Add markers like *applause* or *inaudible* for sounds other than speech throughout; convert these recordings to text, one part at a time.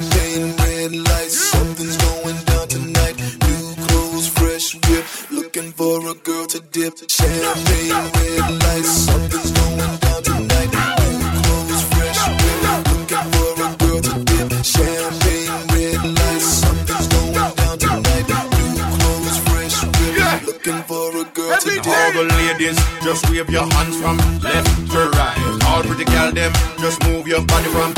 champagne, red lights. Something's going down tonight. New clothes, fresh whip. Looking for a girl to dip. Champagne, red lights. Something's going down tonight. New clothes, fresh whip. Looking for a girl to dip. Champagne, red lights. Something's going down tonight. New clothes, fresh whip. Looking for a girl to dip. All the ladies, just wave your hands from left to right. All pretty girl, them, just move your body from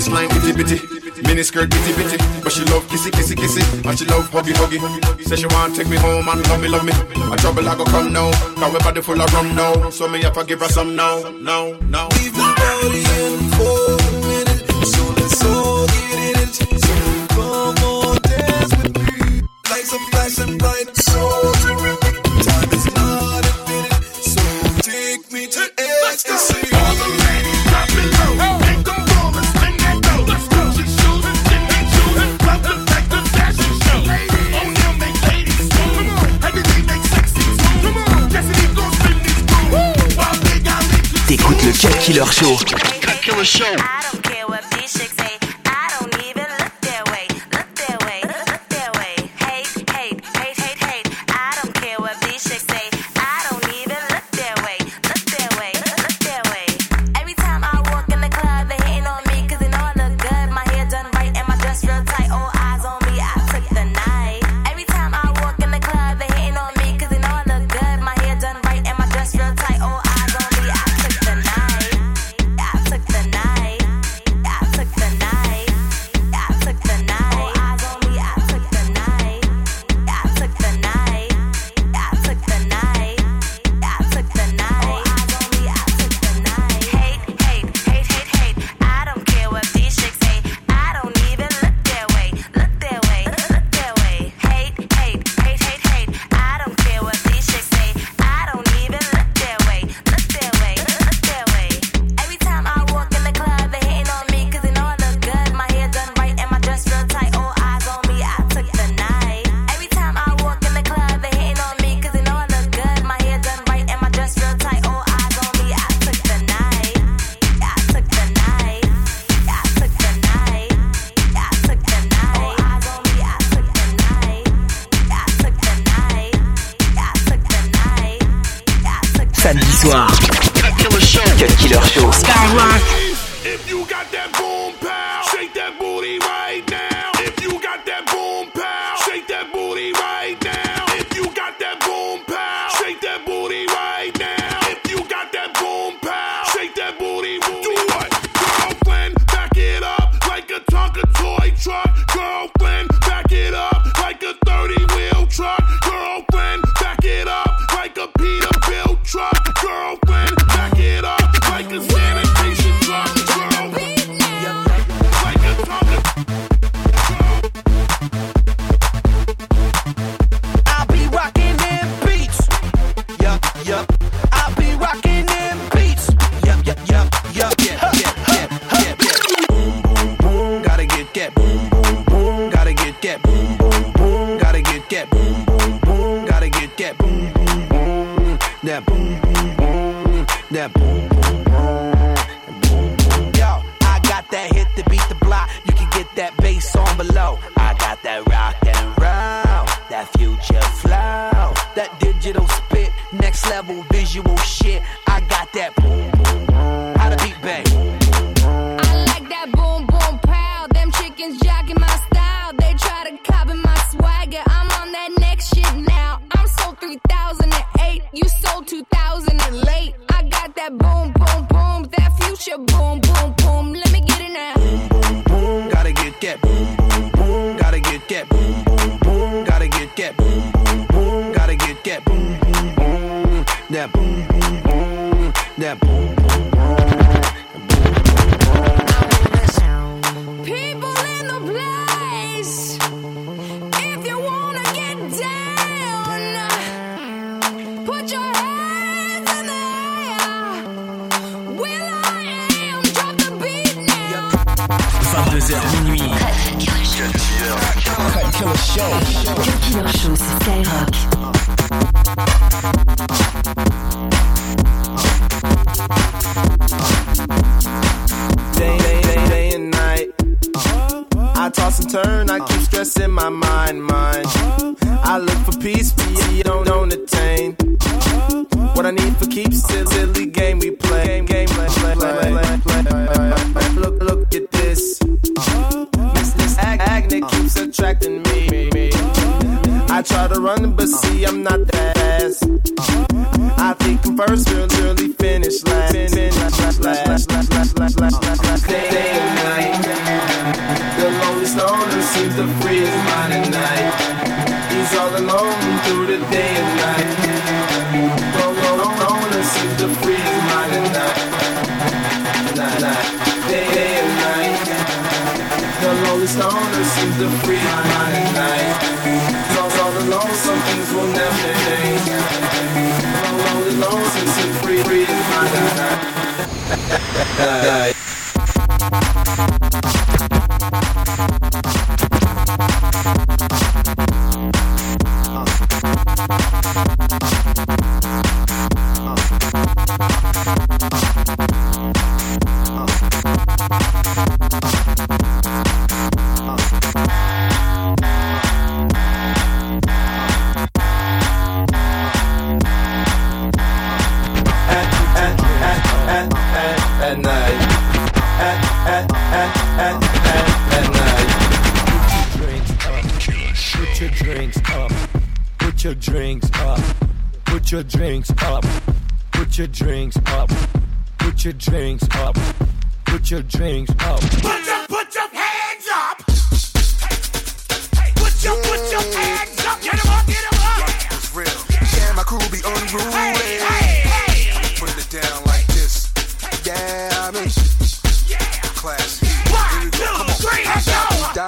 waistline, bitty, bitty. Mini skirt, bitty, bitty. But she love kissy, kissy, kissy. And she love huggy, huggy. Say she want take me home and love me, love me. A trouble I go come now. Cause we body full of rum now. So me have to give her some now, now, now. We've Killer Show. Killer Show. hit the beat the block, you can get that bass on below. I got that rock and roll, that future flow, that digital spit, next level visual shit. I got that. Show. Cut Show Skyrock. baby. I try to run, but see, I'm not that fast. I think I'm first, really, finish last. Finish last, last, last, last, last, last, last, last, last, day and night. The lonely loner seems to free his mind at night. He's all alone through the day and night. The lonely loner seems to free his mind at night. Night, night, day and night. The lonely loner seems to free mind. Hey.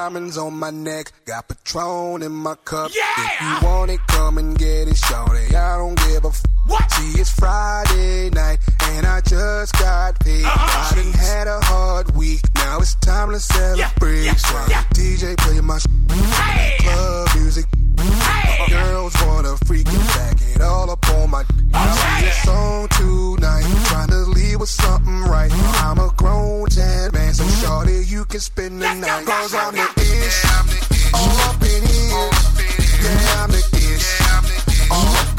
diamonds on my neck, got Patron in my cup. Yeah! If you want it, come and get it, shorty. I don't give a f- what? See, it's Friday night, and I just got paid. Uh-huh, I done had a hard week, now it's time to celebrate. Yeah, yeah, yeah. DJ, playing my sh- hey! club music. Girls wanna freak and back it all up on my. I'm just on tonight, trying to leave with something right. I'm a grown tan man, so shorty you can spend the night. Cause I'm the ish, all up in here. Yeah, I'm the ish, all up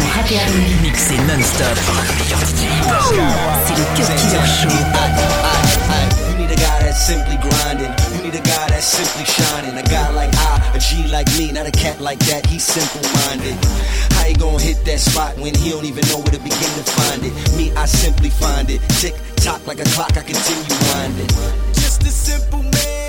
version rap et R&B mixée non-stop. C'est le Cut Killer Show. You simply grinding. You need a guy that's simply shining. A guy like I, a G like me, not a cat like that. He's simple-minded. How you gonna hit that spot when he don't even know where to begin to find it? Me, I simply find it. Tick tock like a clock, I continue winding. Just a simple man.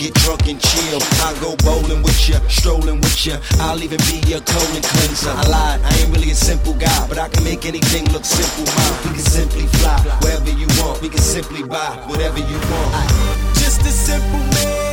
get drunk and chill. I go bowling with ya, strolling with ya. I'll even be your colon cleanser. I lied, I ain't really a simple guy, but I can make anything look simple. Mom, we can simply fly wherever you want. We can simply buy whatever you want. I, just a simple man.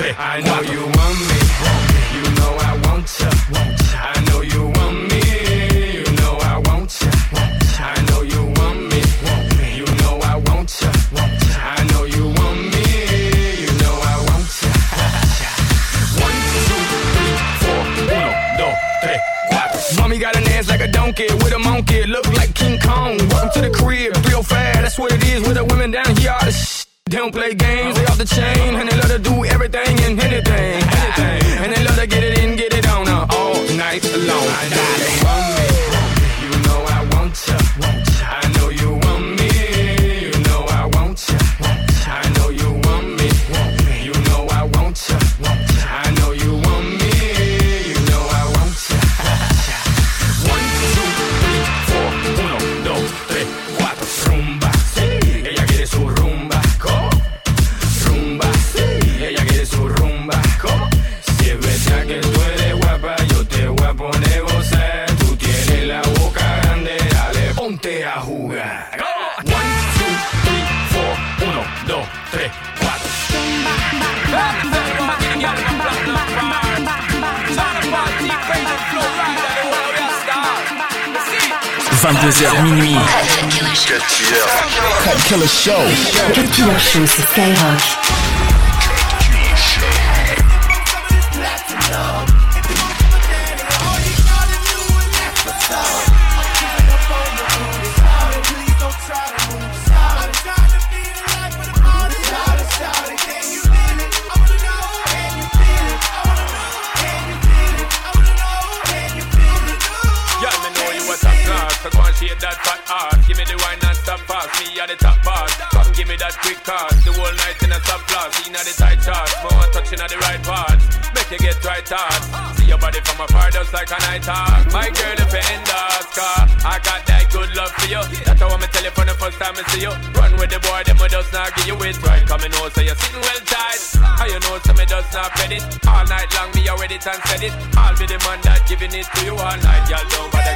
I know you want me. You know I want ya. I know you want me. You know I want ya. I know you want me. You know I want ya. I know you want me. You know I want ya. One, two, three, four. Uno, dos, tres, cuatro. Mommy got an ass like a donkey with a monkey. Look like King Kong. Welcome to the crib, real fast. That's what it is with the women down here. All the sh- they don't play games, they off the chain, Cut Killer Show. Cut Killer Show sur Skyrock. Yeah, me know you a top class. So go and shake that fat ass. Give me the wine at the top. Come give me that quick card. The whole night in a sub class. In the tight chart. More touching at the right part. Make you get right hard. See your body from afar just like a night talk. My girl, if you car, I got that good love for you. That's how I'm tell you for the first time I see you. Run with the boy, them will just not give you it right. Come and know, so you're sitting well tight. How you know, so me just not fed it. All night long, me already and said it. I'll be the man that giving it to you all night. Y'all don't bother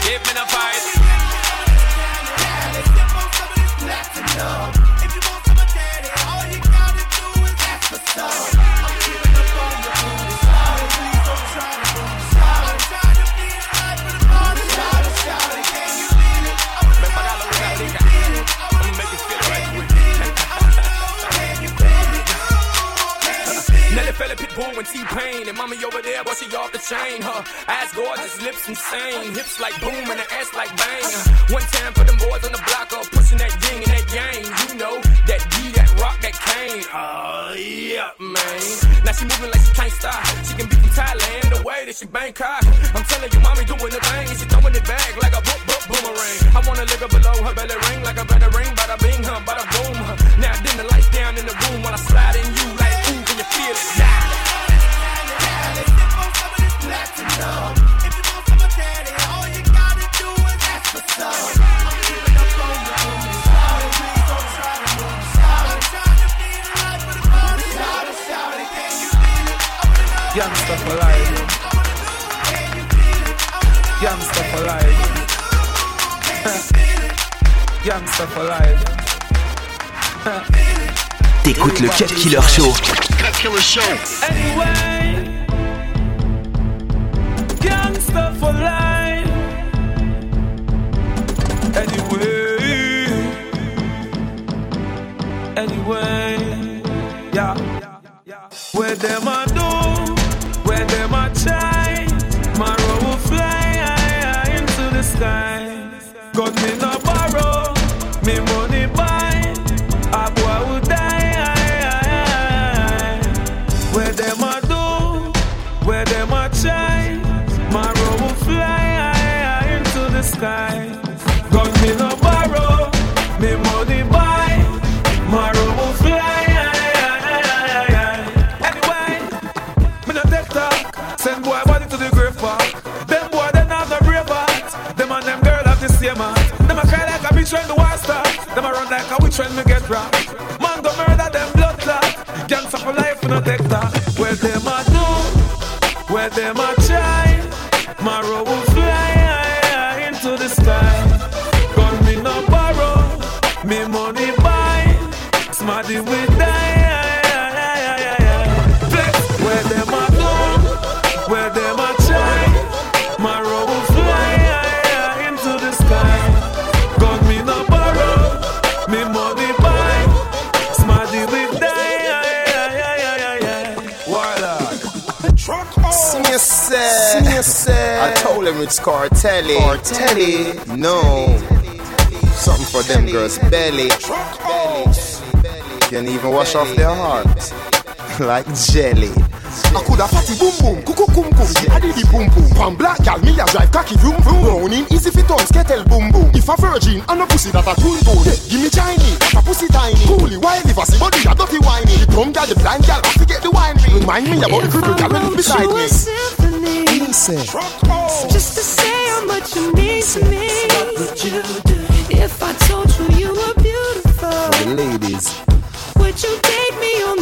insane. Hips like boom and her ass like bang. One time for them boys on the block up Pushing that yin and that yang. You know, that D, that rock, that cane. Oh, yeah, man. Now she moving like she can't stop. She can be from Thailand, the way that she Bangkok I'm telling you, mommy doing the thing And she throwing it back like a book, book, boomerang. I wanna live her below her belly ring Like a better T'écoutes le Cut Killer Show. Cut Killer Show. Anyway, youngster for life. Anyway, anyway, yeah. Where them a do, no. Where them a do, where them a try. It's Cartelli. Cartelli, no. Something for them girls' belly. Can even wash off their heart *laughs* like jelly. I coulda fatty boom boom, cuckoo kum kum, the addy the boom boom. Pan black gal, me a drive cocky vroom vroom. Browning easy fit on skettle boom boom. If a virgin and a pussy that a tune tune, give me Chinese, that a pussy tiny. Coolie wild if I see body a dirty whiny. The plum gal, the blind gal, I forget the wine ring. Remind me about the cripple gal when it's beside you me. a symphony. Just to say how much you mean to me. What would you do if I told you you were beautiful? The ladies. Would you date me on